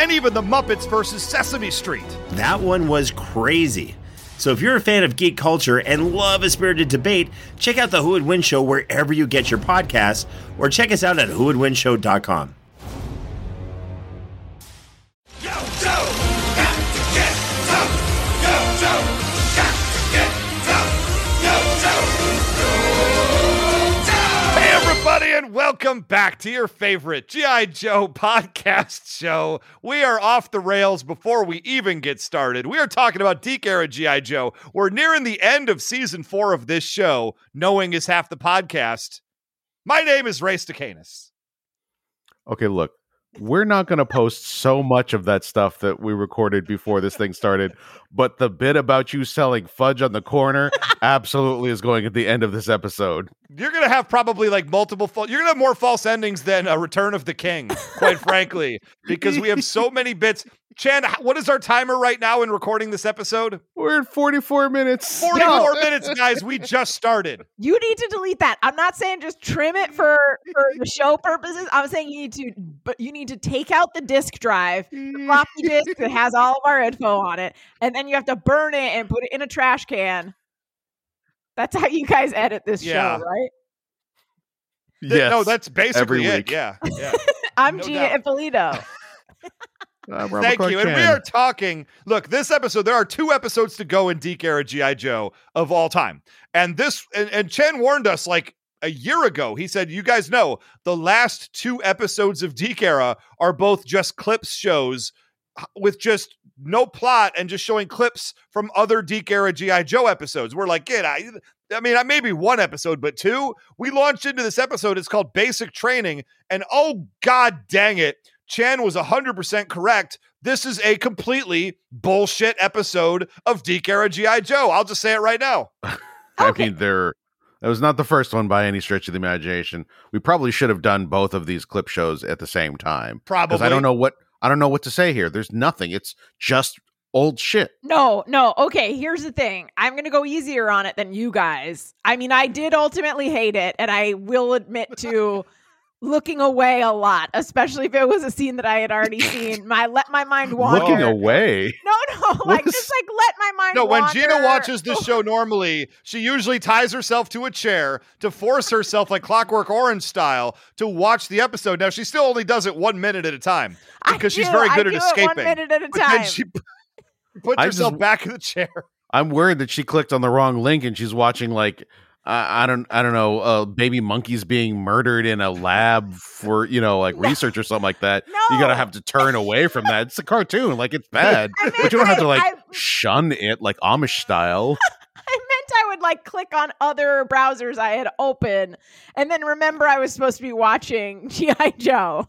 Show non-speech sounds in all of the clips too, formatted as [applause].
and even the Muppets versus Sesame Street. That one was crazy. So if you're a fan of geek culture and love a spirited debate, check out the Who Would Win Show wherever you get your podcasts, or check us out at whowouldwinshow.com. welcome back to your favorite G.I. Joe podcast show. We are off the rails before we even get started. We are talking about DiC era G.I. Joe. We're nearing the end of season four of this show. Knowing is half the podcast. My name is Ray Stacanus. Okay, look, we're not going to post so much of that stuff that we recorded before this thing started, but the bit about you selling fudge on the corner [laughs] absolutely is going at the end of this episode. You're gonna have probably like multiple. Fa- you're gonna have more false endings than a Return of the King, quite [laughs] frankly, because we have so many bits. Chan, what is our timer right now in recording this episode? We're at 44 minutes. 44 minutes, guys. We just started. You need to delete that. I'm not saying just trim it for for the show purposes. I'm saying you need to, but you need to take out the disk drive, the floppy disk that has all of our info on it, and then you have to burn it and put it in a trash can. That's how you guys edit this Yeah. show, right? Th- Yes. No, that's basically every it. week. Yeah. Yeah. [laughs] I'm No Gina doubt. Ippolito. [laughs] Uh, Thank Clark you. And we are talking. Look, this episode, there are two episodes to go in DiC era G.I. Joe of all time. And this, and, and Chen warned us like a year ago. He said, You guys know the last two episodes of DiC era are both just clips shows h- with just no plot and just showing clips from other DiC era G.I. Joe episodes. We're like, Get I. I mean, I maybe one episode, but two. We launched into this episode. It's called Basic Training. And oh, god dang it. Chan was 100% correct. This is a completely bullshit episode of DiC era G.I. Joe. I'll just say it right now. [laughs] I Okay. mean, there. That was not the first one by any stretch of the imagination. We probably should have done both of these clip shows at the same time. Probably. Because I don't know what I don't know what to say here. There's nothing. It's just old shit. No, no. Okay, here's the thing. I'm going to go easier on it than you guys. I mean, I did ultimately hate it, and I will admit to [laughs] looking away a lot, especially if it was a scene that I had already [laughs] seen. My let my mind wander. Looking away. No, no, [laughs] like is- just like let my mind. No, when. Gina watches this show [laughs] normally, she usually ties herself to a chair to force herself, like Clockwork Orange style, to watch the episode. Now, she still only does it one minute at a time I because she's do, very I good at do it escaping. one minute at a But then time. she puts herself just- back in the chair. I'm worried that she clicked on the wrong link and she's watching like I I don't I don't know uh, baby monkeys being murdered in a lab for you know like [laughs] No. research or something like that. You gotta have to turn away from that. It's a cartoon, like it's [laughs] bad, meant but you don't have to like I- shun it like Amish style. [laughs] I meant I would like click on other browsers I had open and then remember I was supposed to be watching G.I. Joe.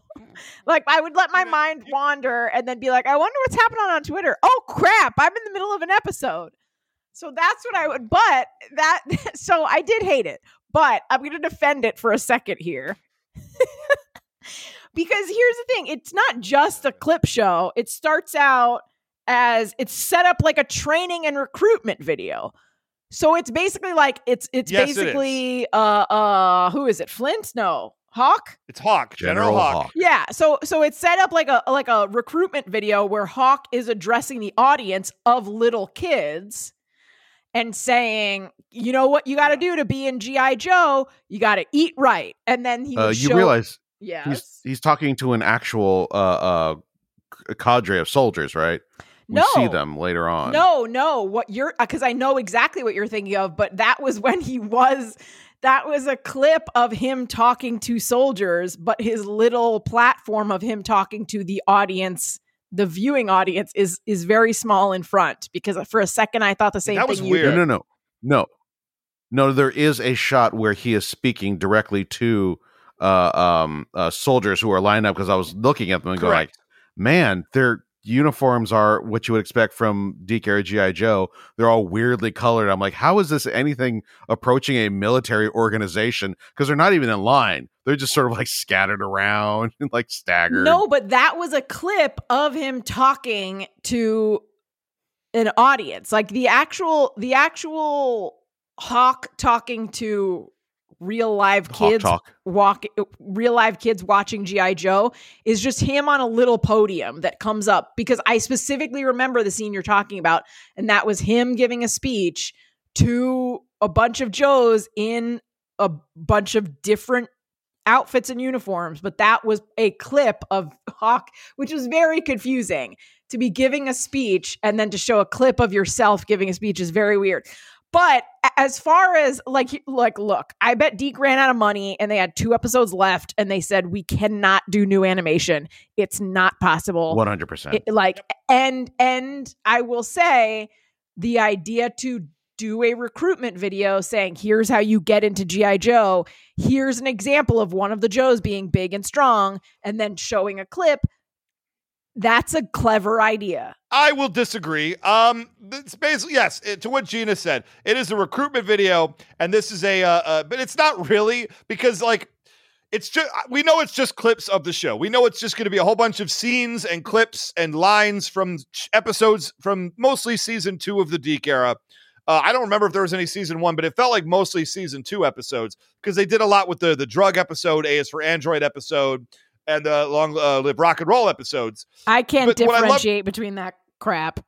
Like I would let my mind wander and then be like, I wonder what's happening on Twitter. Oh crap, I'm in the middle of an episode. So that's what I would but that [laughs] so I did hate it. But I'm gonna defend it for a second here. [laughs] because here's the thing, it's not just a clip show. It starts out as it's set up like a training and recruitment video. So it's basically like it's it's Yes, it is. basically uh uh who is it? Flint? No. Hawk? It's Hawk, General, General Hawk. Hawk. Yeah. So so it's set up like a like a recruitment video where Hawk is addressing the audience of little kids and saying, you know what you got to do to be in GI Joe? You got to eat right. And then he Uh, you show- realize yes. he's he's talking to an actual uh uh cadre of soldiers, right? We no. see them later on. No, no, what you're because I know exactly what you're thinking of, but that was [laughs] when he was that was a clip of him talking to soldiers, but his little platform of him talking to the audience, the viewing audience is is very small in front because for a second I thought the same That thing was you weird. did. No, no, no, no, no. There is a shot where he is speaking directly to uh, um, uh, soldiers who are lined up because I was looking at them and going, like, "Man, they're uniforms are what you would expect from DK or GI Joe. They're all weirdly colored. I'm like, how is this anything approaching a military organization? Because they're not even in line. They're just sort of like scattered around [laughs] and like staggered. No, but that was a clip of him talking to an audience. Like the actual the actual hawk talking to real live kids walk real live kids watching GI Joe is just him on a little podium that comes up because I specifically remember the scene you're talking about and that was him giving a speech to a bunch of Joes in a bunch of different outfits and uniforms but that was a clip of Hawk which was very confusing to be giving a speech and then to show a clip of yourself giving a speech is very weird but as far as like like look, I bet DiC ran out of money and they had two episodes left and they said we cannot do new animation. It's not possible. One hundred percent. It- like and and I will say the idea to do a recruitment video saying here's how you get into GI Joe, here's an example of one of the Joes being big and strong and then showing a clip that's a clever idea. I will disagree. Um, it's basically yes it, to what Gina said. It is a recruitment video, and this is a, uh, uh, but it's not really because like it's just we know it's just clips of the show. We know it's just going to be a whole bunch of scenes and clips and lines from episodes from mostly season two of the DiC era. Uh, I don't remember if there was any season one, but it felt like mostly season two episodes because they did a lot with the the drug episode, A is for Android episode, and the long uh, live rock and roll episodes. I can't But what I love- differentiate between that crap.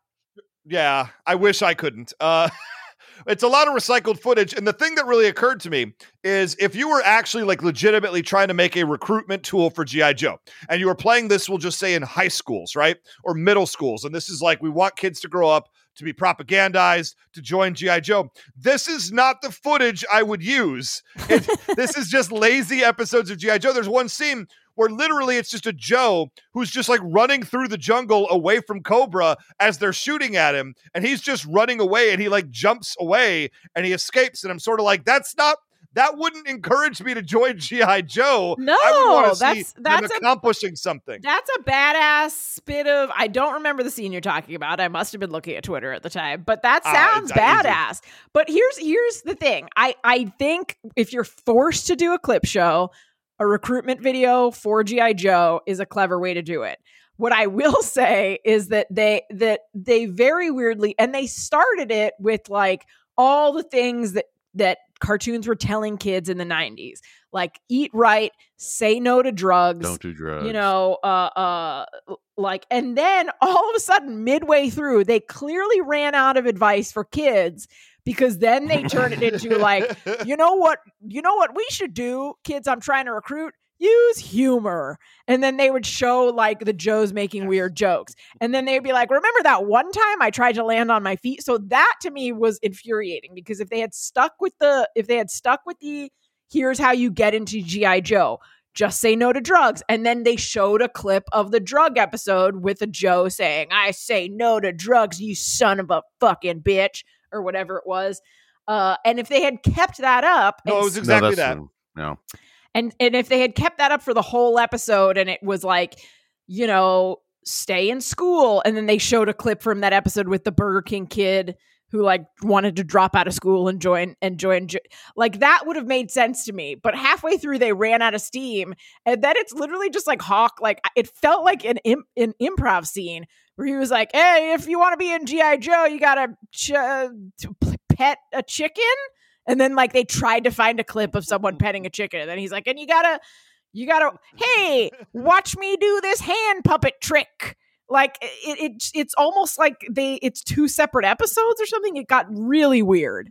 Yeah, I wish I couldn't. Uh, [laughs] it's a lot of recycled footage. And the thing that really occurred to me is if you were actually like legitimately trying to make a recruitment tool for G.I. Joe and you were playing this, we'll just say in high schools, right? Or middle schools. And this is like, we want kids to grow up to be propagandized to join G.I. Joe. This is not the footage I would use. It, this is just lazy episodes of G.I. Joe. There's one scene where literally it's just a Joe who's just like running through the jungle away from Cobra as they're shooting at him. And he's just running away and he like jumps away and he escapes. And I'm sort of like, that's not. That wouldn't encourage me to join GI Joe. No, I would want to see that's- that's them a- accomplishing something. That's a badass bit of. I don't remember the scene you're talking about. I must have been looking at Twitter at the time, but that Ah, sounds it's not easy. badass. But here's here's the thing. I I think if you're forced to do a clip show, a recruitment video for GI Joe is a clever way to do it. What I will [laughs] say is that they that they very weirdly and they started it with like all the things that that cartoons were telling kids in the 90s like eat right say no to drugs Don't do drugs. you know uh uh like and then all of a sudden midway through they clearly ran out of advice for kids because then they turn it into like [laughs] you know what you know what we should do kids i'm trying to recruit? Use humor. And then they would show like the joes making weird jokes. And then they'd be like remember that one time i tried to land on my feet? So that to me was infuriating because if they had stuck with the if they had stuck with the here's how you get into gi joe. Just say no to drugs. And then they showed a clip of the drug episode with a joe saying i say no to drugs you son of a fucking bitch or whatever it was uh, and if they had kept that up No, and it was exactly that's- that. No, and and if they had kept that up for the whole episode and it was like you know stay in school and then they showed a clip from that episode with the burger king kid who like wanted to drop out of school and join and join jo- like that would have made sense to me but halfway through they ran out of steam and then it's literally just like hawk like it felt like an Im- an improv scene where he was like hey if you want to be in gi joe you gotta ch- uh, to pet a chicken? And then like they tried to find a clip of someone [laughs] petting a chicken and then he's like and you gotta you gotta hey watch me do this hand puppet trick. Like it, it it's almost like they it's two separate episodes or something? It got really weird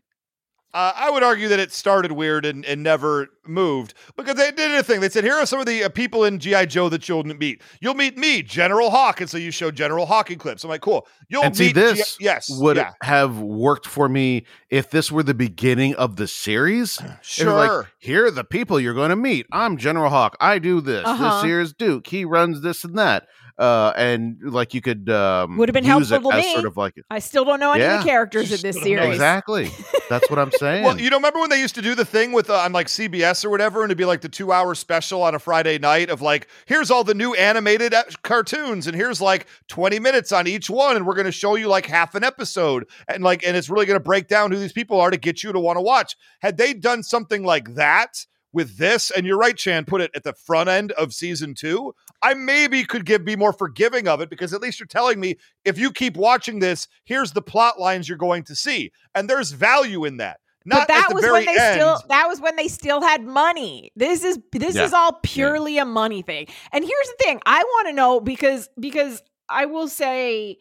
Uh, I would argue that it started weird and, and never moved because they did a thing. They said, here are some of the uh, people in G.I. Joe that you'll meet. You'll meet me, General Hawk. And so you show General Hawking clips. I'm like, cool. You'll and see meet this G- yes. would yeah, have worked for me if this were the beginning of the series. [clears throat] Sure. like, here are the people you're going to meet. I'm General Hawk. I do this. Uh-huh. This here's Duke. He runs this and that. Uh, and like you could um, Would have been use helpful it to as me. sort of like i still don't know any of the characters in this series exactly. That's what I'm [laughs] saying. Well, you know, remember when they used to do the thing with uh, on like CBS or whatever, and it'd be like the two hour special on a Friday night of like, here's all the new animated uh, cartoons, and here's like 20 minutes on each one, and we're going to show you like half an episode, and like, and it's really going to break down who these people are to get you to want to watch. Had they done something like that? With this, and you're right, Chan, put it at the front end of season two. I maybe could give be more forgiving of it because at least you're telling me if you keep watching this, here's the plot lines you're going to see, and there's value in that. Not but that was when they end. still that was when they still had money. This is this Yeah. is all purely a money thing. And here's the thing, I want to know because because I will say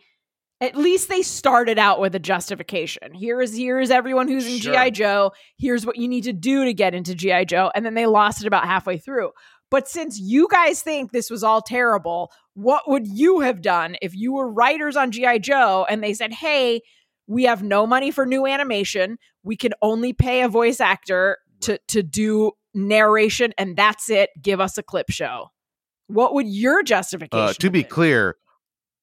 at least they started out with a justification. Here is here is everyone who's in Sure. GI Joe. Here's what you need to do to get into GI Joe and then they lost it about halfway through. But since you guys think this was all terrible, what would you have done if you were writers on GI Joe and they said, "Hey, we have no money for new animation. We can only pay a voice actor to to do narration and that's it. Give us a clip show." What would your justification? uh, to be been? clear,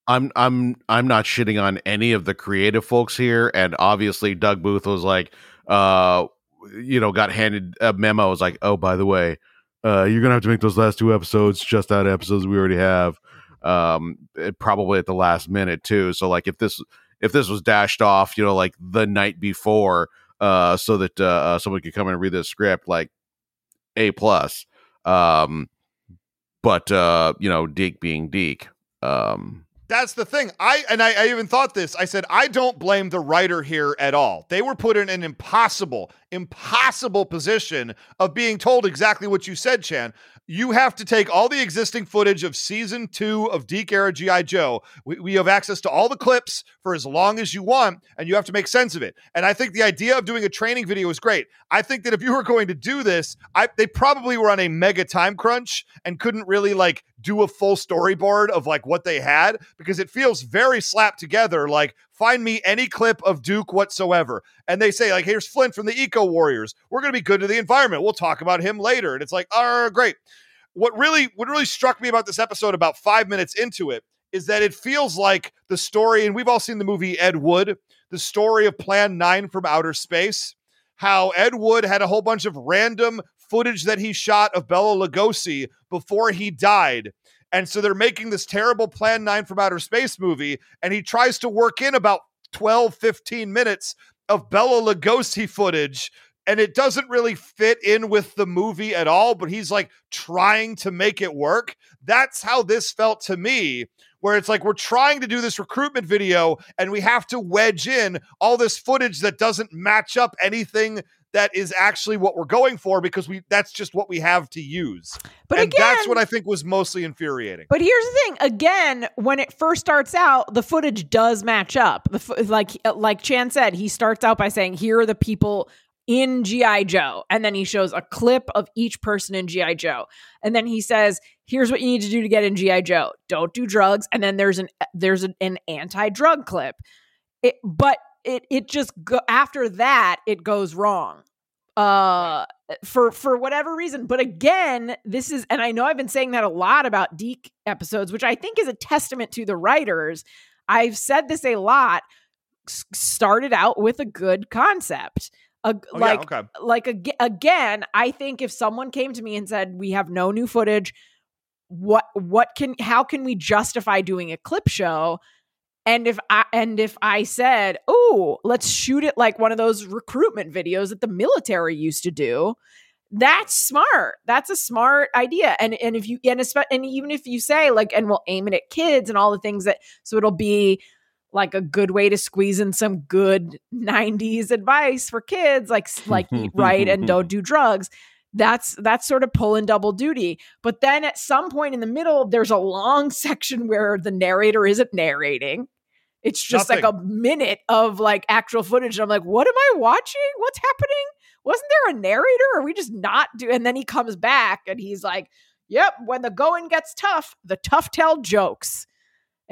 I'm I'm I'm not shitting on any of the creative folks here, and obviously Doug Booth was like, uh, you know, got handed a memo. Was like, oh, by the way, uh, you're gonna have to make those last two episodes just out of episodes we already have. Um, it- probably at the last minute too. So like, if this if this was dashed off, you know, like the night before, uh, so that uh, uh someone could come and read the script, like a plus. Um, but uh, you know, DiC being DiC. Um, That's the thing. I and I, I even thought this. I said I don't blame the writer here at all. They were put in an impossible, impossible position of being told exactly what you said, Chan. You have to take all the existing footage of season two of DiC era GI Joe. We, we have access to all the clips for as long as you want, and you have to make sense of it. And I think the idea of doing a training video is great. I think that if you were going to do this, I they probably were on a mega time crunch and couldn't really like do a full storyboard of like what they had because it feels very slapped together. Like, find me any clip of Duke whatsoever. And they say, like, here's Flint from the Eco Warriors. We're going to be good to the environment. We'll talk about him later. And it's like, oh, great. What really, what really struck me about this episode about five minutes into it is that it feels like the story, and we've all seen the movie Ed Wood, the story of Plan 9 from outer space, how Ed Wood had a whole bunch of random footage that he shot of Bela Lugosi before he died. And so they're making this terrible Plan 9 from outer space movie, and he tries to work in about 12, 15 minutes of Bela Lugosi footage. And it doesn't really fit in with the movie at all, but he's like trying to make it work. That's how this felt to me, where it's like we're trying to do this recruitment video and we have to wedge in all this footage that doesn't match up anything that is actually what we're going for because we that's just what we have to use. But and again, that's what I think was mostly infuriating. But here's the thing. Again, when it first starts out, the footage does match up. The fo- like like Chan said, he starts out by saying, "Here are the people in GI Joe," and then he shows a clip of each person in GI Joe, and then he says, "Here's what you need to do to get in GI Joe. Don't do drugs." And then there's an there's an, an anti-drug clip. It, but it it just go, after that it goes wrong uh for for whatever reason. But again this is and i know i've been saying that a lot about DiC episodes which i think is a testament to the writers. I've said this a lot s- started out with a good concept. A, Oh, like yeah, okay. like ag- again i think if someone came to me and said we have no new footage what what can how can we justify doing a clip show and if i and if i said oh let's shoot it like one of those recruitment videos that the military used to do that's smart. That's a smart idea. And and if you and, espe- and even if you say like and we'll aim it at kids and all the things that so it'll be like a good way to squeeze in some good 90s advice for kids like like eat right and [laughs] don't do drugs that's that's sort of pulling double duty. But then at some point in the middle there's a long [laughs] section where the narrator isn't narrating. It's just like a minute of like actual footage. And i'm like what am i watching? What's happening? Wasn't there a narrator? Or are we just not do and then he comes back and he's like yep when the going gets tough the tough tell jokes.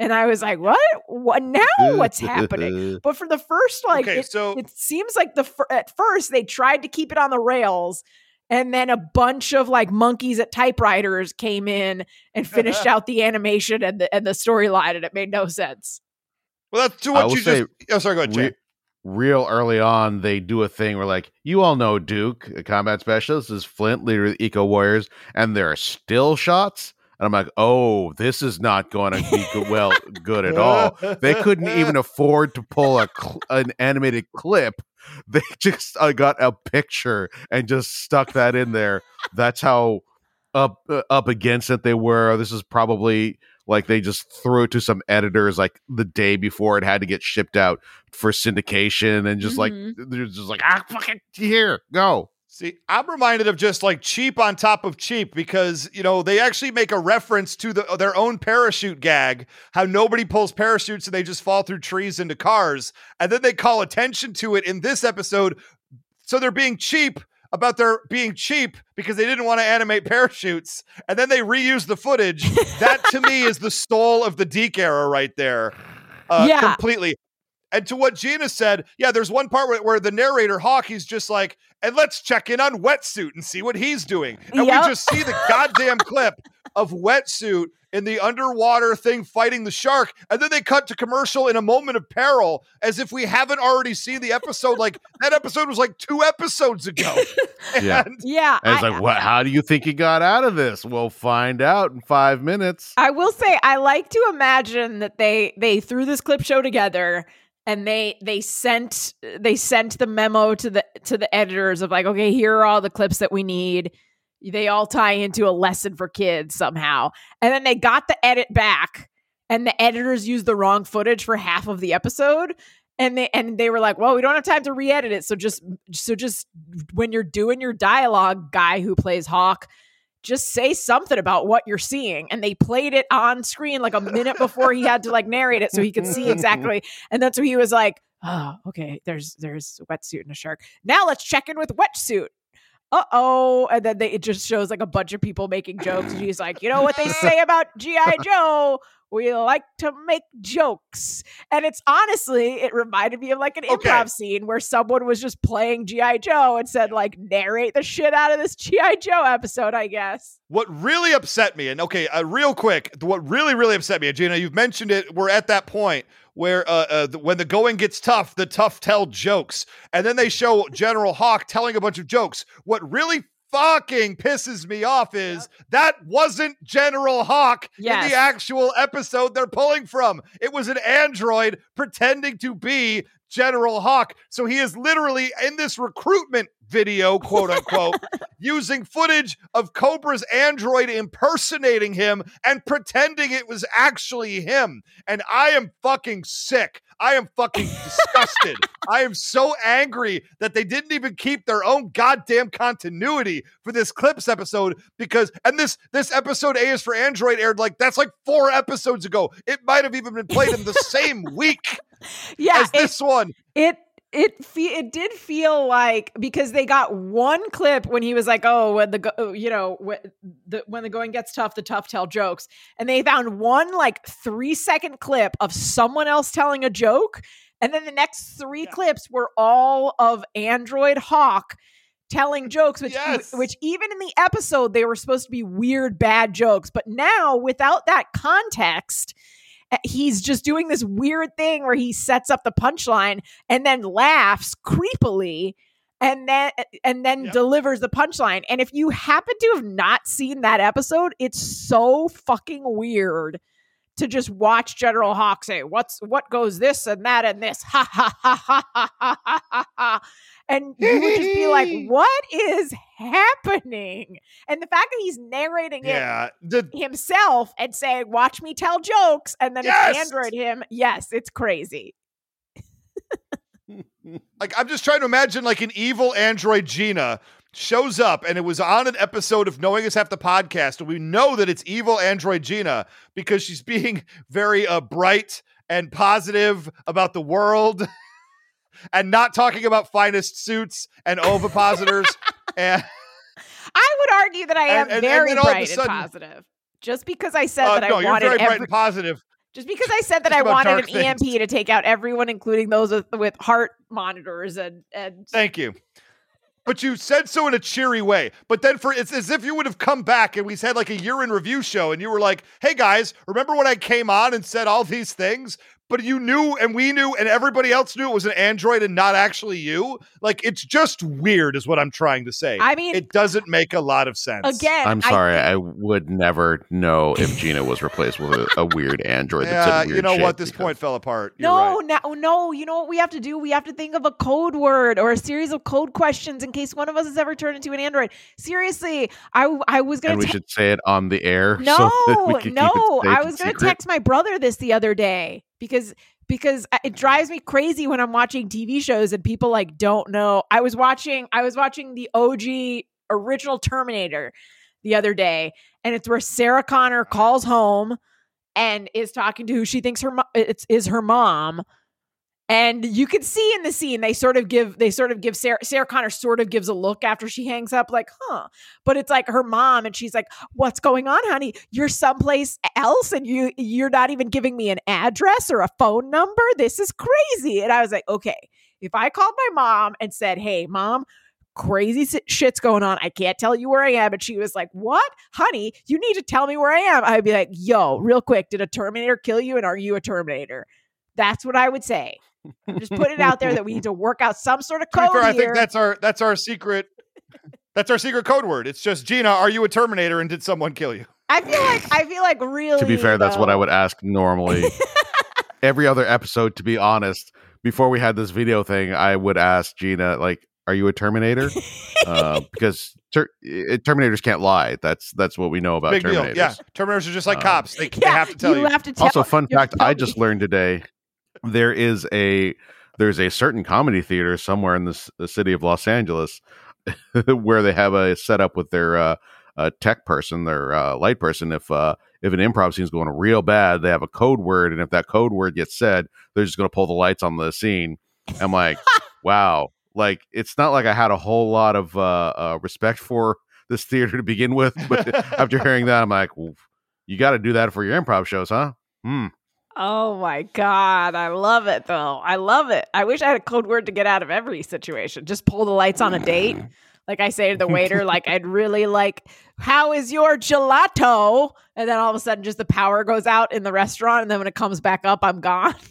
And i was like what? What now? What's happening? [laughs] But for the first like okay, it, so it seems like the fir- at first they tried to keep it on the rails and then a bunch of like monkeys at typewriters came in and [laughs] finished out the animation and the and the storyline and it made no sense well, that's to I what you say just. Oh, sorry. Go ahead, we- Jay. real early on they do a thing where like you all know Duke, a combat specialist, is Flint, leader of the Eco Warriors, and there are still shots. And I'm like, oh, this is not going to be good, well good at all. They couldn't even [laughs] afford to pull a cl- an animated clip. They [laughs] just uh, got a picture and just stuck that in there. That's how up uh, up against it they were. This is probably like they just threw it to some editors like the day before it had to get shipped out for syndication, and just Mhm. like they're just like ah fucking here go. See, I'm reminded of just like cheap on top of cheap because you know they actually make a reference to the their own parachute gag, how nobody pulls parachutes and they just fall through trees into cars, and then they call attention to it in this episode. So they're being cheap about their being cheap because they didn't want to animate parachutes, and then they reuse the footage. that to me is the [laughs] soul of the DiC era right there, uh, Yeah. completely. And to what Gina said, yeah, there's one part where, where the narrator Hawk, he's just like, and let's check in on wetsuit and see what he's doing. And Yep. we just see the goddamn clip of wetsuit in the underwater thing fighting the shark. And then they cut to commercial in a moment of peril as if we haven't already seen the episode. Like that episode was like two episodes ago. [laughs] Yeah. And Yeah. And it's I- like, what? How do you think he got out of this? We'll find out in five minutes. I will say I like to imagine that they they threw this clip show together and they they sent they sent the memo to the to the editors of like okay here are all the clips that we need. They all tie into a lesson for kids somehow. And then they got the edit back and the editors used the wrong footage for half of the episode. And they and they were like well we don't have time to re-edit it. So just so just when you're doing your dialogue guy who plays hawk just say something about what you're seeing and they played it on screen like a minute before he had to like narrate it so he could see exactly. [laughs] And that's where he was like oh okay there's there's a wetsuit and a shark. Now let's check in with wetsuit. Uh-oh. And then they, it just shows like a bunch of people making jokes and he's like you know what they say about gi joe we like to make jokes and it's honestly it reminded me of like an Okay. improv scene where someone was just playing gi joe and said like narrate the shit out of this [laughs] gi joe episode i guess What really upset me, and okay, uh, real quick, what really, really upset me, and Gina, you've mentioned it. We're at that point where uh, uh, when the going gets tough, the tough tell jokes, and then they show General Hawk telling a bunch of jokes. What really fucking pisses me off is that wasn't General Hawk in the actual episode they're pulling from. It was an android pretending to be General Hawk. So he is literally in this recruitment video, quote unquote, [laughs] using footage of Cobra's android impersonating him and pretending it was actually him. And I am fucking sick. I am fucking disgusted. [laughs] I am so angry that they didn't even keep their own goddamn continuity for this clips episode because and this this episode A is for Android aired like that's like 4 episodes ago. It might have even been played in the same [laughs] week yeah as this one. it it fe- it did feel like because they got one clip when he was like, "Oh, when the go- oh, you know when the when the going gets tough, the tough tell jokes," and they found one like three second clip of someone else telling a joke, and then the next three Yeah. clips were all of Android Hawk telling jokes which Yes. which even in the episode they were supposed to be weird bad jokes but now without that context he's just doing this weird thing where he sets up the punchline and then laughs creepily and then and then yep. delivers the punchline. And if you happen to have not seen that episode, it's so fucking weird to just watch General Hawk say, "What's what goes this and that and this?" Ha ha ha ha ha ha ha, ha. and you would just be like, [laughs] "What is happening and the fact that he's narrating it The, himself and saying, "Watch me tell jokes," and then Yes! it's Android him. Yes, it's crazy. [laughs] like I'm just trying to imagine like an evil android Gina shows up and it was on an episode of Knowing Is Half the Podcast, and we know that it's evil android Gina because she's being [laughs] very uh, bright and positive about the world [laughs] and not talking about finest suits and ovipositors and I would argue that I am And- and- very then all of a bright sudden- and positive. Just because I said uh, that no, I wanted very bright every, and positive. just because I said that I wanted an EMP to take out everyone, including those with, with heart monitors and and Thank you. But you said so in a cheery way. But then for it's as if you would have come back and we had like a year in review show and you were like, "Hey guys, remember when I came on and said all these things?" But you knew and we knew and everybody else knew it was an android and not actually you. Like it's just weird, is what I'm trying to say. I mean, it doesn't make a lot of sense. again, I'm sorry, think- I, would never know if Gina was replaced with a, a weird android. that Yeah, said weird you know what? This because- point fell apart. You're No, right. no, no. You know what we have to do? We have to think of a code word or a series of code questions in case one of us has ever turned into an android. Seriously, I I was gonna and we te- should say it on the air. no, [laughs] so that we could keep it no. I was gonna secret. text my brother this the other day because because it drives me crazy when I'm watching TV shows and people like don't know. I was watching I was watching the OG original Terminator the other day, and it's where Sarah Connor calls home and is talking to who she thinks her mo- it's is her mom. And you can see in the scene they sort of give they sort of give Sarah Sarah Connor sort of gives a look after she hangs up like huh. But it's like her mom and she's like what's going on honey? You're someplace else and you you're not even giving me an address or a phone number? This is crazy. And I was like okay if I called my mom and said hey mom crazy shit's going on. I can't tell you where I am and she was like what? Honey you need to tell me where I am. I'd be like yo real quick did a terminator kill you and are you a terminator? That's what I would say I'm just putting it out there that we need to work out some sort of code fair, I think that's our that's our secret. That's our secret code word. It's just Gina. Are you a Terminator? And did someone kill you? I feel like I feel like really. To be fair, that's what I would ask normally. [laughs] Every other episode, to be honest, before we had this video thing, I would ask Gina, like, "Are you a Terminator?" [laughs] uh, because ter- Terminators can't lie. That's that's what we know about Big deal. Terminators. Yeah, Terminators are just like Um, cops. They, they Yeah, have to tell you. have to tell. also, fun fact: I just learned today there is a there's a certain comedy theater somewhere in this the city of Los Angeles [laughs] where they have a setup with their uh, uh, tech person, their uh, light person. If uh, if an improv scene's going real bad, they have a code word, and if that code word gets said, they're just going to pull the lights on the scene. I'm like, [laughs] wow, like it's not like I had a whole lot of uh, uh, respect for this theater to begin with, but after hearing that, I'm like, you got to do that for your improv shows, huh? Hmm. Oh my god, I love it though. I love it. I wish I had a code word to get out of every situation. Just pull the lights on a date. Like I say to the waiter, like I'd really like, how is your gelato? And then all of a sudden, just the power goes out in the restaurant, and then when it comes back up, I'm gone. [laughs]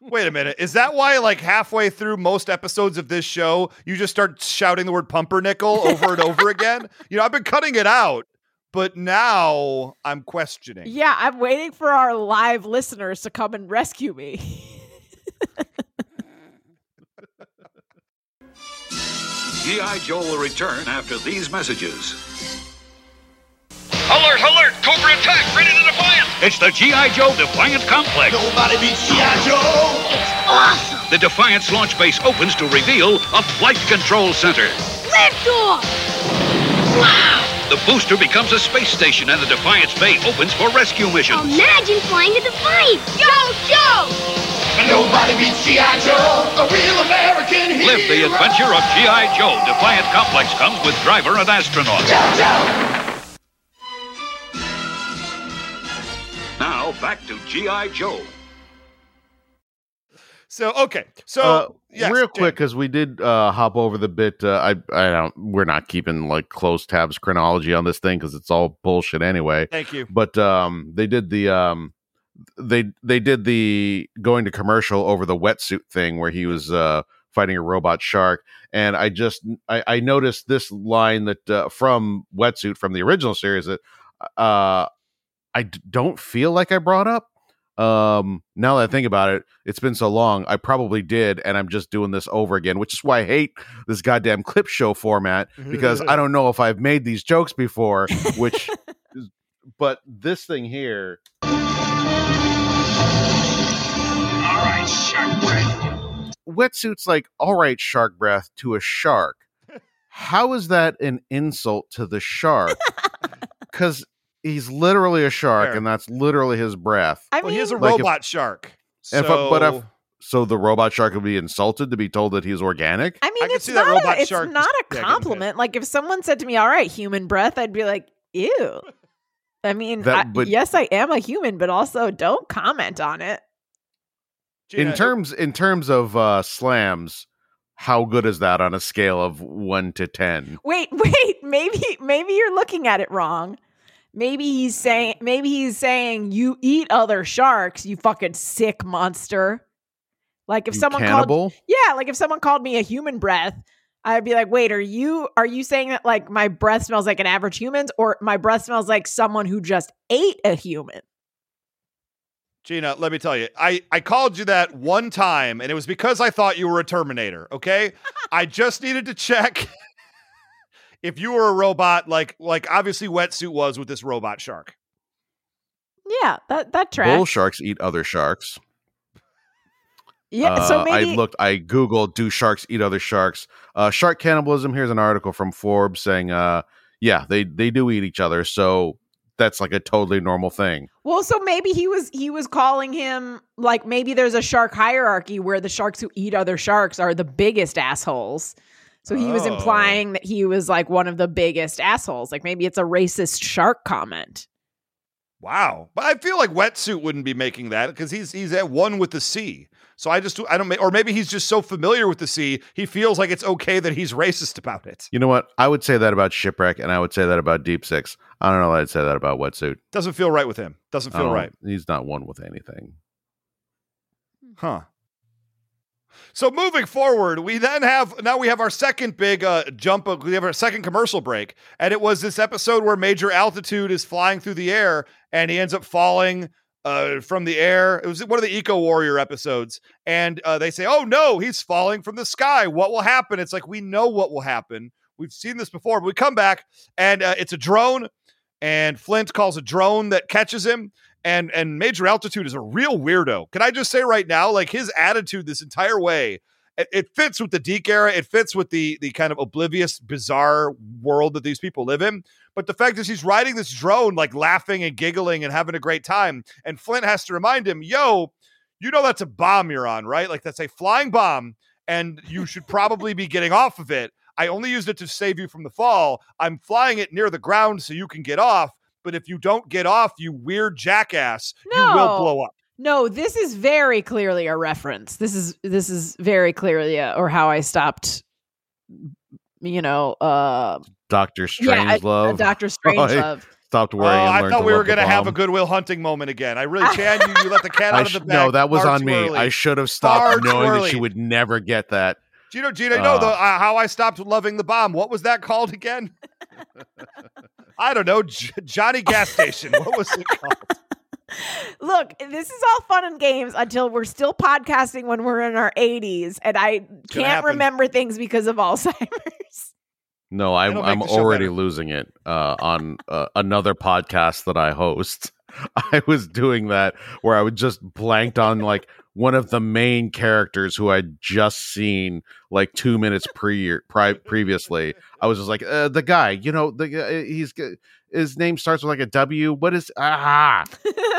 Wait a minute. Is that why, like halfway through most episodes of this show, you just start shouting the word pumpernickel over and over again? You know, I've been cutting it out, but now I'm questioning. Yeah, I'm waiting for our live listeners to come and rescue me. [laughs] G.I. Joe will return after these messages. Alert, alert! Cobra attack! Ready to defiant! It's the G.I. Joe Defiant Complex. Nobody beats G.I. Joe. Awesome! The Defiance launch base opens to reveal a flight control center. Liftoff! Wow! The booster becomes a space station and the Defiance Bay opens for rescue missions. Imagine flying to Defiance! Go, Joe! Joe! Nobody beats G.I. Joe. A real American hero. Live the adventure of G.I. Joe. Defiant Complex comes with driver and astronaut. Joe, Joe. Now back to G.I. Joe. So okay, so Uh, yes, real quick, because we did uh, hop over the bit. Uh, I I don't. We're not keeping like close tabs chronology on this thing because it's all bullshit anyway. Thank you. But um, they did the um, they they did the going to commercial over the wetsuit thing where he was uh fighting a robot shark, and I just I, I noticed this line that uh, from wetsuit from the original series that uh I d- don't feel like I brought up. Um, now that I think about it, it's been so long. I probably did, and I'm just doing this over again, which is why I hate this goddamn clip show format because I don't know if I've made these jokes before. Which, [laughs] is- but this thing here, All right, shark breath. wetsuit's like, all right, shark breath to a shark. [laughs] How is that an insult to the shark? [laughs] Because he's literally a shark, Fair. and that's literally his breath. I Well, mean, he is a Like if- robot shark. So If I- but if- So the robot shark would be insulted to be told that he's organic. I mean, I it's see that not robot a, it's shark not just- a yeah, compliment. Like if someone said to me, "All right, human breath," I'd be like, "Ew." I mean, That- I- yes, I am a human, but also don't comment on it. Gina, in terms in terms of uh slams, how good is that on a scale of one to ten? Wait, [laughs] wait, maybe maybe you're looking at it wrong. Maybe he's saying maybe he's saying you eat other sharks, you fucking sick monster. Like if You someone called? Yeah, like if someone called me a human breath, I'd be like, "Wait, are you are you saying that like my breath smells like an average human's or my breath smells like someone who just ate a human?" Gina, let me tell you, I, I called you that one time, and it was because I thought you were a Terminator. Okay, [laughs] I just needed to check if you were a robot, like like obviously wetsuit was with this robot shark. Yeah, that that tracks. Bull sharks eat other sharks. Yeah, so Uh, maybe I looked. I googled, "Do sharks eat other sharks?" Uh, shark cannibalism. Here's an article from Forbes saying, uh, "Yeah, they they do eat each other." So that's like a totally normal thing. Well, so maybe he was he was calling him like maybe there's a shark hierarchy where the sharks who eat other sharks are the biggest assholes. So he was Oh. implying that he was like one of the biggest assholes. Like maybe it's a racist shark comment. Wow, but I feel like wetsuit wouldn't be making that because he's he's at one with the sea. So I just I don't ma- or maybe he's just so familiar with the sea he feels like it's okay that he's [laughs] racist about it. You know what? I would say that about shipwreck, and I would say that about Deep Six. I don't know. that I'd say that about wetsuit. Doesn't feel right with him. Doesn't feel right. He's not one with anything. Huh. So moving forward, we then have now we have our second big uh, jump. We have our second commercial break, and it was this episode where Major Altitude is flying through the air, and he ends up falling uh, from the air. It was one of the Eco Warrior episodes, and uh, they say, "Oh no, he's falling from the sky. What will happen?" It's like we know what will happen. We've seen this before. But we come back, and uh, it's a drone, and Flint calls a drone that catches him, and and Major Altitude is a real weirdo. Can I just say right now, like his attitude this entire way, it, it fits with the DiC era. It fits with the the kind of oblivious, bizarre world that these people live in. But the fact is, he's riding this drone, like laughing and giggling and having a great time. And Flint has to remind him, "Yo, you know that's a bomb you're on, right? Like that's a flying bomb, and you [laughs] should probably be getting off of it." I only used it to save you from the fall. I'm flying it near the ground so you can get off. But if you don't get off, you weird jackass, you will blow up. No, this is very clearly a reference. This is this is very clearly a, or how I stopped you know, uh Doctor yeah, a- Strangelove Doctor [laughs] I Strangelove. stopped Oh, and I thought to we were going to have a. Goodwill Hunting moment again. I really, [laughs] Chan, you, you let the cat I out of the bag. no, that was far on me. early. I should have stopped too knowing that early. she would never get that. Gino, Gino, you know the, Uh. uh, how I stopped loving the bomb. What was that called again? [laughs] I don't know. J- Johnny Gas Station. What was it [laughs] called? Look, this is all fun and games until we're still podcasting when we're in our 80s and I can't happen. remember things because of [laughs] Alzheimer's. No, I'm I'm already better. losing it uh, on uh, another podcast that I host. [laughs] I was doing that where I would just blanked on like one of the main characters who I'd just seen like two minutes [laughs] pre pri- previously. I was just like uh, the guy, you know, the uh, he's his name starts with like a W. What is ah?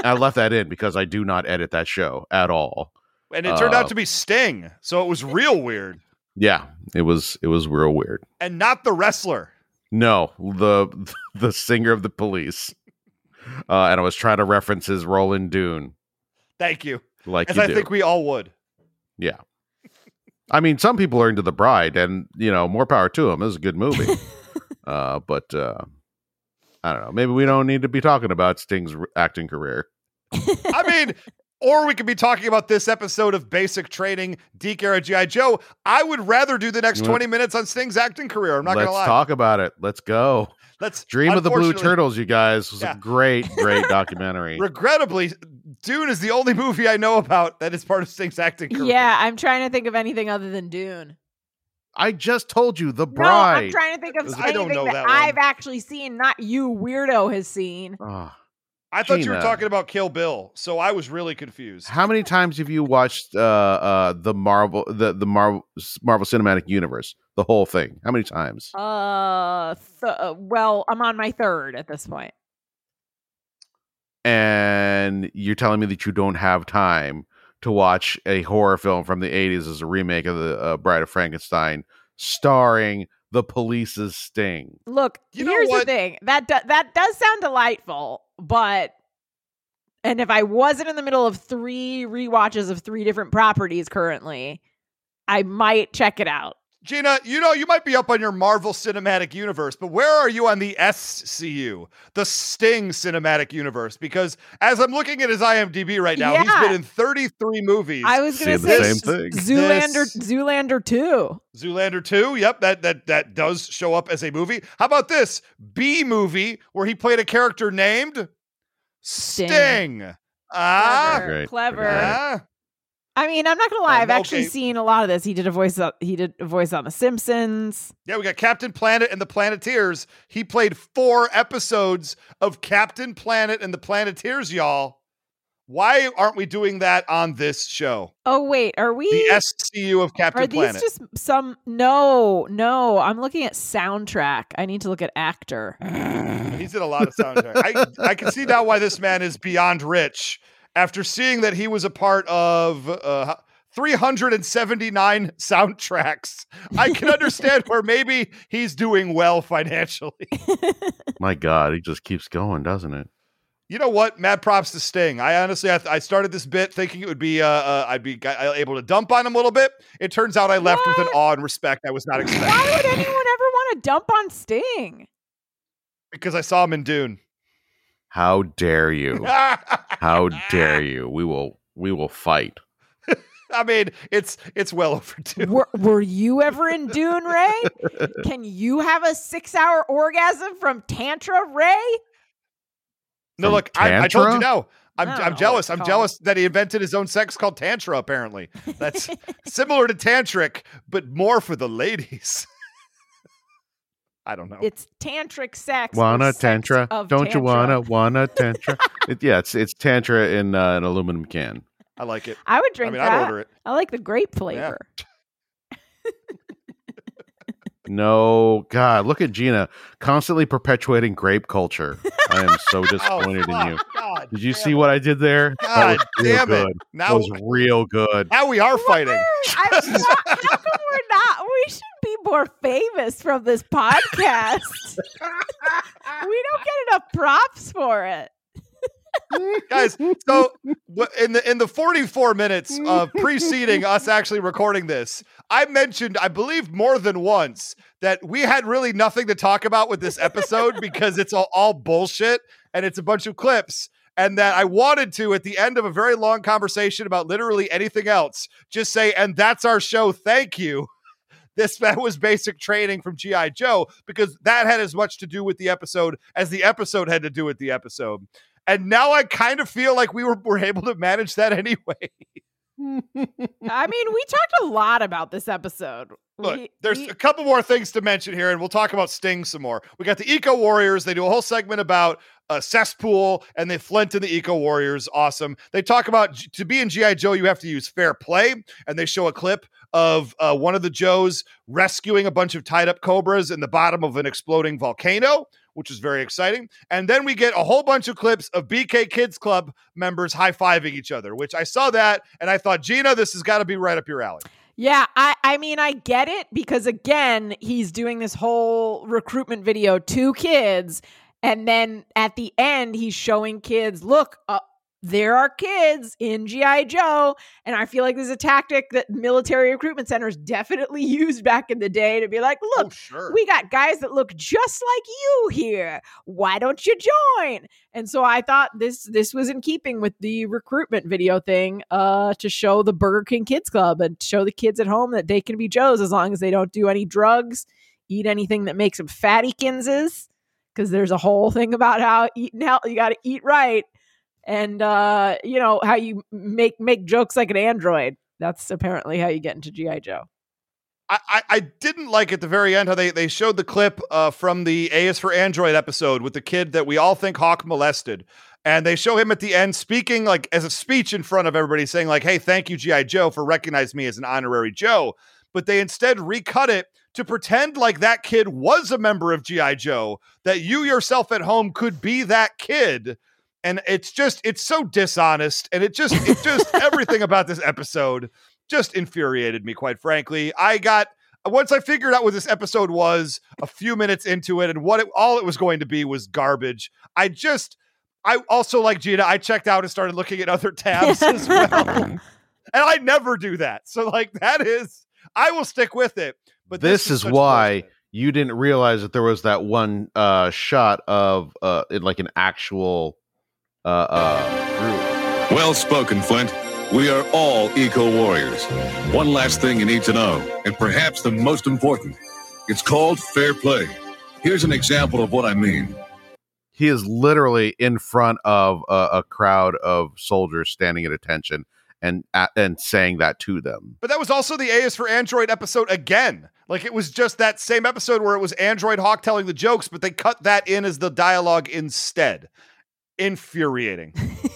I left that in because I do not edit that show at all. And it turned out Uh. to be Sting. So it was real weird. Yeah, it was it was real weird. And not the wrestler. No, the [laughs] the singer of the police. Uh, and I was trying to reference his role in Dune, Thank you. Like As you I do. think we all would. yeah. I mean, some people are into The Bride, and you know, more power to them. It was a good movie. [laughs] uh, but uh, I don't know. Maybe we don't need to be talking about Sting's acting career. I mean, or we could be talking about this episode of Basic Training, Deke era G.I. Joe. I would rather do the next 20 minutes on Sting's acting career. I'm not going to lie. Let's to lie. talk about it. Let's go. Let's Dream of the Blue Turtles, you guys. It was Yeah. a great, great [laughs] documentary. Regrettably, Dune is the only movie I know about that is part of Sting's acting career. yeah, I'm trying to think of anything other than Dune. I just told you, The No, I'm trying to think of I don't anything know that, that. I've actually seen, not you weirdo has seen. Ah. I thought you were talking about Kill Bill, so I was really confused. How many times have you watched uh, uh, the Marvel the the Marvel Marvel Cinematic Universe, the whole thing? How many times? Uh, th- uh, well, I'm on my third at this point. And you're telling me that you don't have time to watch a horror film from the 80s as a remake of the uh, Bride of Frankenstein, starring the police's Sting. Look, You know here's the what? thing that do- that does sound delightful, but and if I wasn't in the middle of three rewatches of three different properties currently, I might check it out. Gina, you know, you might be up on your Marvel Cinematic Universe, but where are you on the SCU, the Sting Cinematic Universe? Because as I'm looking at his IMDb right now, he's been in 33 movies. I was gonna Seeing the say same thing. Zoolander, This- Zoolander two. Zoolander 2, yep, that that that does show up as a movie. How about this B movie where he played a character named Sting. Sting? Ah, Clever. Great. Clever. ah. I mean, I'm not gonna lie. Um, I've actually seen a lot of this. He did a voice. On, he did a voice on The Simpsons. Yeah, we got Captain Planet and the Planeteers. He played four episodes of Captain Planet and the Planeteers, y'all. Why aren't we doing that on this show? Oh wait, are we? The SCU of Captain are these just some? No, no. I'm looking at soundtrack. I need to look at actor. He's in a lot of soundtrack. I, I can see now why this man is beyond rich after seeing that he was a part of uh, 379 soundtracks. I can understand where maybe he's doing well financially. [laughs] My God, he just keeps going, doesn't it? You know what? Mad props to Sting. I honestly, I, I started this bit thinking it would be, uh, uh, I'd be uh, able to dump on him a little bit. It turns out I left with an awe and respect I was not expecting Why would anyone ever want to dump on Sting? because I saw him in Dune. How dare you? [laughs] How dare you? We will we will fight. [laughs] I mean, it's it's well overdue. were, were you ever in Dune, Ray? [laughs] Can you have a six-hour orgasm from Tantra, Ray? No, From look, I, I told you no. I'm, I don't know I'm jealous. I'm jealous that he invented his own sex called Tantra, apparently. That's similar to Tantric, but more for the ladies. I don't know. It's tantric sex. Wanna tantra? of Don't you wanna wanna [laughs] tantra? it, yeah, it's it's tantra in uh, an aluminum can. I like it. I would I drink mean, that. I'd order it. I like the grape flavor. [laughs] No, God, look at Gina constantly perpetuating grape culture. I am so [laughs] Oh, disappointed in you. God Did you see it. what I did there? That God was real damn it. good. That Now, was real good. now we are fighting. I'm not, how come we're not? We should be more famous from this podcast. [laughs] we don't get enough props for it. guys so in the in the 44 minutes of preceding us [laughs] actually recording this i mentioned i believe more than once that we had really nothing to talk about with this episode because it's all, all bullshit and it's a bunch of clips and that i wanted to at the end of a very long conversation about literally anything else just say and that's our show thank you this that was basic training from GI Joe because that had as much to do with the episode as the episode had to do with the episode. And now I kind of feel like we were, were able to manage that [laughs] anyway. I mean, we talked a lot about this episode. Look, We- there's we- a couple more things to mention here, and we'll talk about Sting some more. We got the Eco Warriors. They do a whole segment about a cesspool and they Flint and the Eco Warriors. Awesome. They talk about to be in GI Joe, you have to use fair play, and they show a clip of uh, one of the Joes rescuing a bunch of tied up cobras in the bottom of an exploding volcano, which is very exciting. And then we get a whole bunch of clips of BK Kids Club members high fiving each other, which I saw that and I thought, Gina, this has got to be right up your alley. Yeah, I I mean I get it because again, he's doing this whole recruitment video to kids and then at the end he's showing kids, look, uh, there are kids in GI Joe and I feel like this is a tactic that military recruitment centers definitely [laughs] used back in the day to be like, look, oh, sure. we got guys that look just like you here. Why don't you join? And so I thought this this was in keeping with the recruitment video thing uh to show the Burger King Kids Club and show the kids at home that they can be Joes as long as they don't do any drugs, eat anything that makes them fatty kinses. because there's a whole thing about how eating how you got to eat right and uh you know how you make make jokes like an android. That's apparently how you get into GI Joe. I, I, didn't like at the very end how they, they showed the clip uh, from the A is for Android episode with the kid that we all think Hawk molested. And they show him at the end speaking like as a speech in front of everybody saying like, hey, thank you, G.I. Joe, for recognizing me as an honorary Joe. But they instead recut it to pretend like that kid was a member of G.I. Joe, that you yourself at home could be that kid. And it's just, it's so dishonest. And it just, it just, [laughs] everything about this episode just infuriated me, quite frankly. I got once I figured out what this episode was a few minutes into it and what it, all it was going to be was garbage. I just, I also like Gina. I checked out and started looking at other tabs as [laughs] well, and I never do that. So like that is, I will stick with it. But this, was is why bullshit. you didn't realize that there was that one uh shot of uh in like an actual uh uh group. Well spoken, Flint. We are all eco warriors. One last thing you need to know, and perhaps the most important it's called fair play. Here's an example of what I mean. He is literally in front of a, a crowd of soldiers standing at attention and a and saying that to them. But that was also the A is for Android episode again. Like it was just that same episode where it was Android Hawk telling the jokes, but they cut that in as the dialogue instead. Infuriating.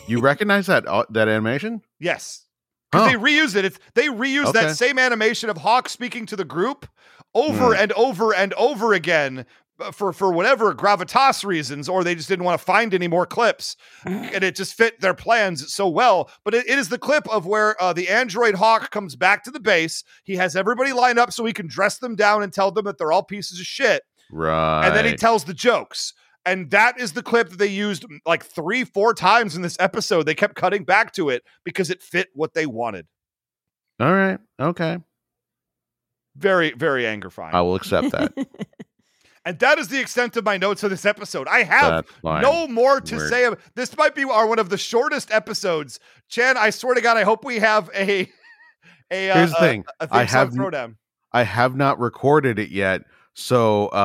You recognize that uh, that animation? Yes. Huh. they reuse it. It's they reuse Okay. that same animation of Hawk speaking to the group over Hmm. and over and over again uh, for for whatever gravitas reasons, or they just didn't want to find any more clips, and it just fit their plans so well. But it, it is the clip of where uh, the android Hawk comes back to the base. He has everybody lined up so he can dress them down and tell them that they're all pieces of shit, Right. and then he tells the jokes. And that is the clip that they used mm, like three, four times in this episode. They kept cutting back to it because it fit what they wanted. All right. Okay. Very, very angerfying. I will accept that. [laughs] And that is the extent of my notes of this episode. I have no more to Weird. say. This might be our one of the shortest episodes. Chan, I swear to God, I hope we have a [laughs] a. uh, Here's the a- thing. A, I have throwdown. I have not recorded it yet. So uh,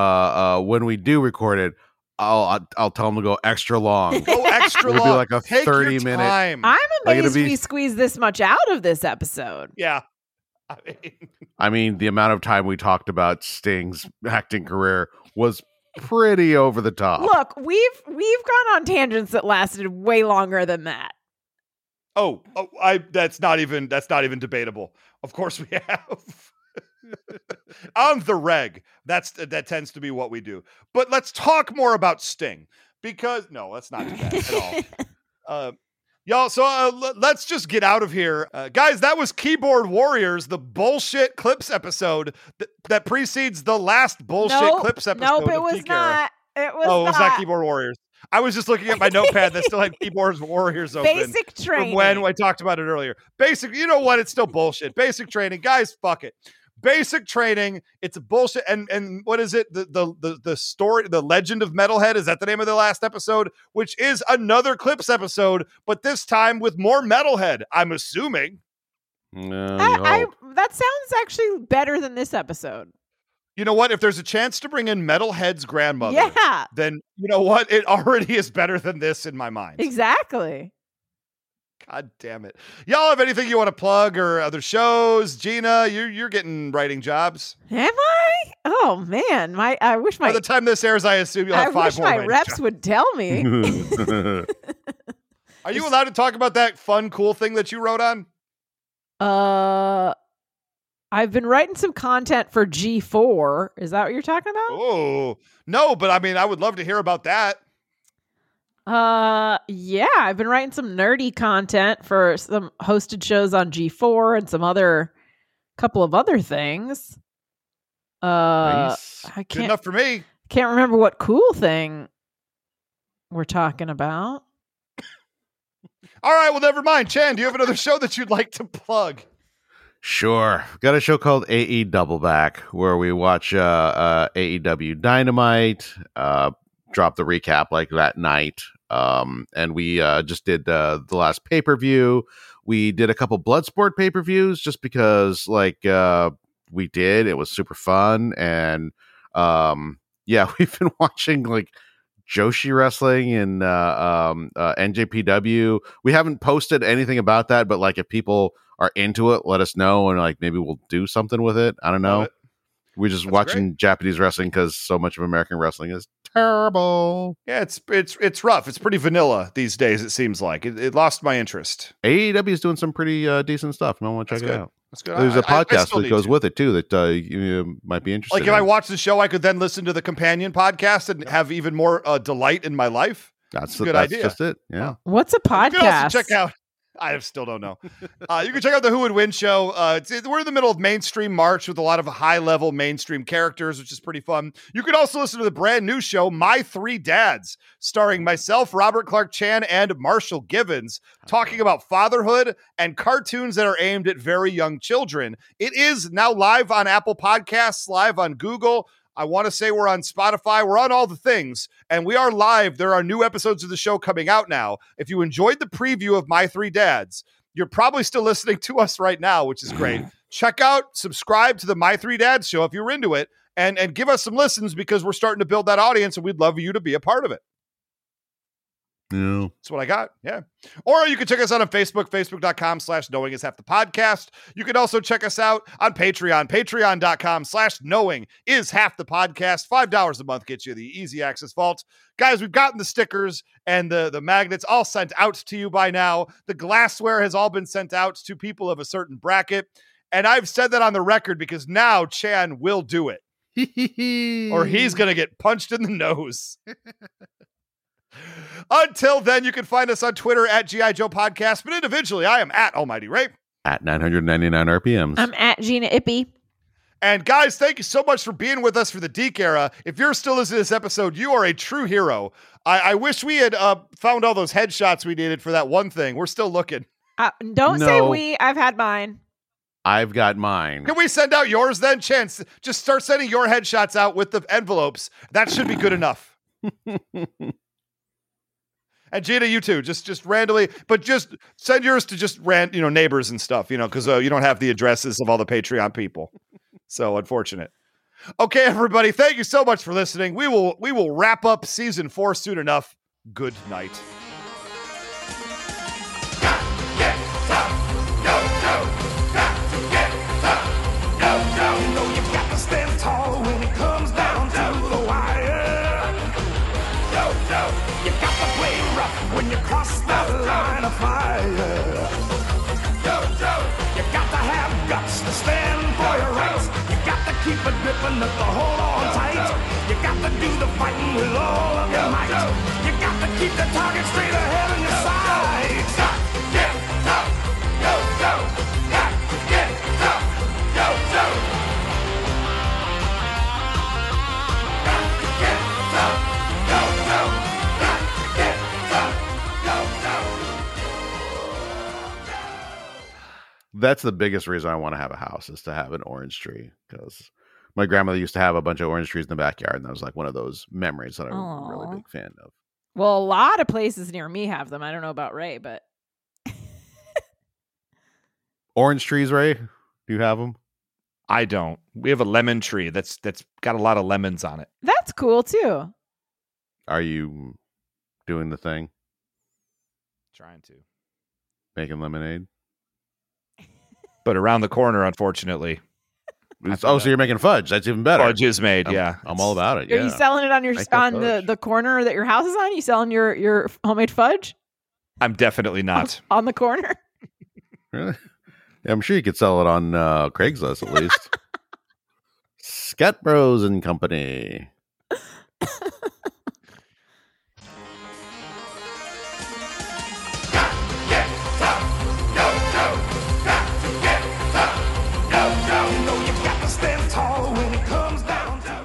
uh, when we do record it, I'll I'll, I'll tell them to go extra long. Go extra It'll be like a Take your 30 minute- time. I'm Like, amazed be- we squeezed this much out of this episode. yeah. [laughs] I mean, I mean, the amount of time we talked about Sting's acting career was pretty over the top. Look, we've we've gone on tangents that lasted way longer than that. oh, oh, I. That's not even. That's not even debatable. Of course we [laughs] have. On the reg, that's that tends to be what we do. But let's talk more about Sting because no, let's not do that at all. [laughs] Uh, y'all, so uh, l- let's just get out of here. Uh, guys, that was Keyboard Warriors, the bullshit clips episode th- that precedes the last bullshit nope, clips episode. nope, it was not. It was oh, it was not. Keyboard Warriors. I was just looking at my notepad that still had [laughs] Keyboard Warriors open. Basic From training. when I talked about it earlier. Basic, you know what? It's still bullshit. Basic training, guys. Fuck it. Basic training. It's a bullshit. And and what is it? The the the the story, the Legend of Metalhead. Is that the name of the last episode? Which is another clips episode, but this time with more Metalhead. I'm assuming. You I, I, that sounds actually better than this episode. You know what? If there's a chance to bring in Metalhead's grandmother, Yeah, then you know what? It already is better than this in my mind. exactly. God damn it. Y'all have anything you want to plug or other shows? Gina, you're you're getting writing jobs. Am I? Oh man, my I wish my By the time this airs, I assume you'll I have five wish more. my reps jobs. would tell me. [laughs] [laughs] Are you allowed to talk about that fun, cool thing that you wrote on? uh, I've been writing some content for G4. Is that what you're talking about? Oh no, but I mean, I would love to hear about that. Uh, yeah, I've been writing some nerdy content for some hosted shows on G4 and some other couple of other things. Uh, Nice. I can't enough for me. can't remember what cool thing we're talking about. All right, well, never mind. Chan, do you have another [laughs] show that you'd like to plug? Sure. Got a show called AE Double Back where we watch uh, uh, AEW Dynamite, uh, drop the recap like that night. Um, and we uh, just did uh, the last pay per view. We did a couple Bloodsport pay per views just because, like, uh, we did. It was super fun. And um, [laughs] yeah, [laughs] we've been watching like Joshi wrestling and uh, um, uh, NJPW. We haven't posted anything about that, but like if people are into it, let us know and like maybe we'll do something with it. I don't know. We're just That's watching Japanese wrestling because so much of American wrestling is terrible. Yeah, it's it's it's rough. It's pretty vanilla these days. It seems like it, it lost my interest. AEW is doing some pretty uh, decent stuff. and I want to check That's it good. out. That's good. There's a a podcast that goes with it too that uh, you might be interested. Like if in. I watch the show, I could then listen to the companion podcast and have even more uh, delight in my life. that's a good that's idea. just it. Yeah. What's a You can also podcast? check out. I still don't know. Uh, you can check out the Who Would Win show. Uh, we're in the middle of mainstream March with a lot of high level mainstream characters, which is pretty fun. You can also listen to the brand new show, My Three Dads, starring myself, Robert Clark Chan, and Marshall Givens, talking about fatherhood and cartoons that are aimed at very young children. It is now live on Apple Podcasts, live on Google. I want to say we're on Spotify. We're on all the things, and we are live. There are new episodes of the show coming out now. If you enjoyed the preview of My Three Dads, you're probably still listening to us right now, which is great. [laughs] Check out, subscribe to the My Three Dads show if you're into it, and and give us some listens because we're starting to build that audience, and we'd love you to be a part of it. No. That's what I got. Yeah. Or you can check us out on Facebook, facebook.com slash knowing is half the podcast. You can also check us out on Patreon, patreon.com slash knowing is half the podcast. $5 a month gets you the easy access vault. Guys, we've gotten the stickers and the, the magnets all sent out to you by now. The glassware has all been sent out to people of a certain bracket. And I've said that on the record because now Chan will do it [laughs] or he's going to get punched in the nose. [laughs] Until then, you can find us on Twitter at GI Joe Podcast, but individually, I am at Almighty Ray. at 999 RPMs. I'm at Gina Ippy. And guys, thank you so much for being with us for the DiC era. If you're still listening to this episode, you are a true hero. I, I wish we had uh, found all those headshots we needed for that one thing. We're still looking. Uh, don't say we. I've had mine. I've got mine. Can we send out yours then, Chance? Just start sending your headshots out with the envelopes. That should be good enough. [laughs] And Gina, you too. Just just randomly, but just send yours to just ran, you know, neighbors and stuff, you know, because uh, you don't have the addresses of all the Patreon people. [laughs] So unfortunate. Okay, everybody, thank you so much for listening. We will we will wrap up season four soon enough. Good night. Hold on tight. You got to do the fighting with all of your might. You got to keep the target straight ahead your. That's the biggest reason I want to have a house is to have an orange tree because my grandmother used to have a bunch of orange trees in the backyard, and that was like one of those memories that I'm a really big fan of. Well, a lot of places near me have them. I don't know about Ray, but [laughs] Orange trees, Ray? Do you have them? I don't. We have a lemon tree that's that's got a lot of lemons on it. that's cool too. Are you doing the thing, Trying to. making lemonade? [laughs] But around the corner, unfortunately, It's- After oh, that. so you're making fudge? That's even better. fudge is made. I'm, yeah, I'm all about it. Are Yeah. you selling it on your Make on the, the corner that your house is on? You selling your your homemade fudge I'm definitely not. [laughs] on the corner? Really? Yeah, I'm sure you could sell it on uh, Craigslist at least. [laughs] Scat Bros and Company. [laughs]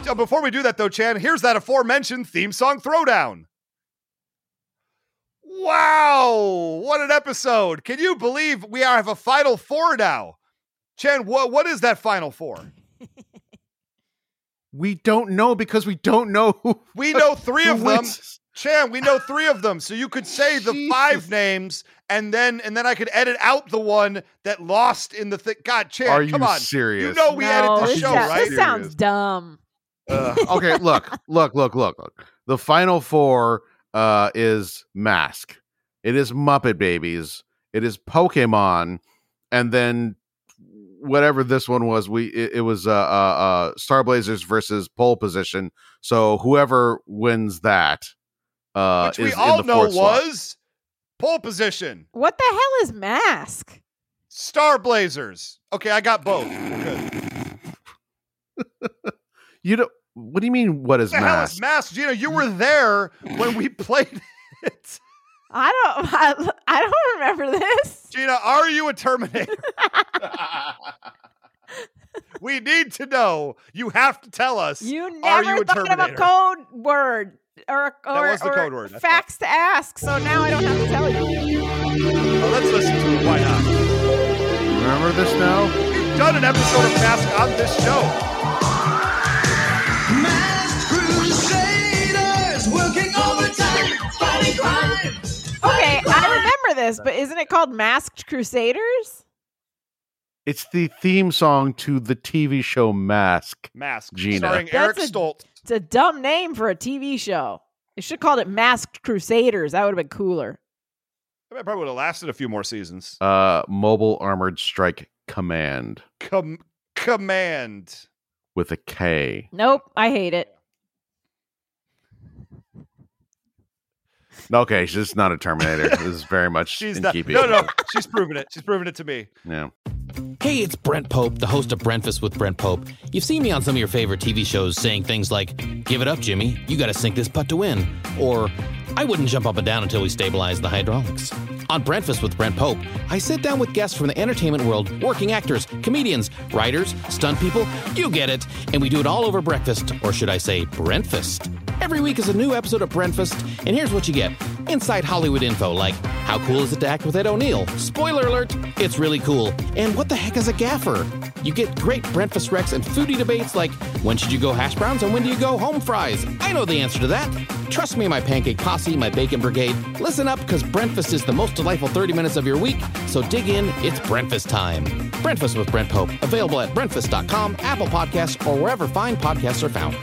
down. Uh, Before we do that, though, Chan, here's that aforementioned theme song throwdown. Wow, what an episode! Can you believe we are- have a final four now? Chan, what what is that final four? [laughs] We don't know because we don't know who. [laughs] We know three of them. Chan, we know three of them. So you could say the Jesus. five names, and then and then I could edit out the one that lost in the thing. God, Chan, Are come you on. serious? You know we no, edit the show, sounds- right? this sounds dumb. Ugh. okay, look, look, look, look, look. The final four uh, is Mask. It is Muppet Babies. It is Pokemon, and then whatever this one was, we it, it was uh, uh, uh, Star Blazers versus Pole Position. So whoever wins that, uh, Which we is in all the know fourth slot. was pole position. What the hell is mask? Star Blazers. Okay, I got both. Good. [laughs] You don't. What do you mean? What is What the hell Mask? is Mask? Gina, you were there when we [laughs] played it. I don't. [laughs] I, I don't remember this. Gina, are you a Terminator? [laughs] we need to know. You have to tell us. You are never you a thought of a code word or or, was the or code word, facts to ask. So now I don't have to tell you. Well, let's listen to it. Why not? Remember this now? We've done an episode of Mask on this show. Okay, I remember this, but isn't it called Masked Crusaders? It's the theme song to the TV show Mask. Mask, Gina. starring Eric That's a- Stoltz. It's a dumb name for a TV show. They should have called it Masked Crusaders. That would have been cooler. That probably would have lasted a few more seasons. Uh, Mobile Armored Strike Command Com- command. With a K. Nope, I hate it. Okay, she's just not a Terminator. this is very [laughs] much She's in not. keeping. No, no, she's proven it. She's proven it to me. Yeah. Hey, it's Brent Pope, the host of Breakfast with Brent Pope. You've seen me on some of your favorite TV shows saying things like, Give it up, Jimmy, you gotta sink this putt to win. Or, I wouldn't jump up and down until we stabilize the hydraulics. On Breakfast with Brent Pope, I sit down with guests from the entertainment world, working actors, comedians, writers, stunt people, you get it, and we do it all over breakfast, or should I say, Brentfast. Every week is a new episode of Brentfast, and here's what you get. Inside Hollywood info like, how cool is it to act with Ed O'Neill? Spoiler alert, it's really cool. And what the heck is a gaffer? You get great breakfast recs and foodie debates like, when should you go hash browns and when do you go home fries? I know the answer to that. Trust me, my pancake posse, my bacon brigade. Listen up, because breakfast is the most delightful 30 minutes of your week. So dig in, it's breakfast time. Breakfast with Brent Pope, available at breakfast.com, Apple Podcasts, or wherever fine podcasts are found.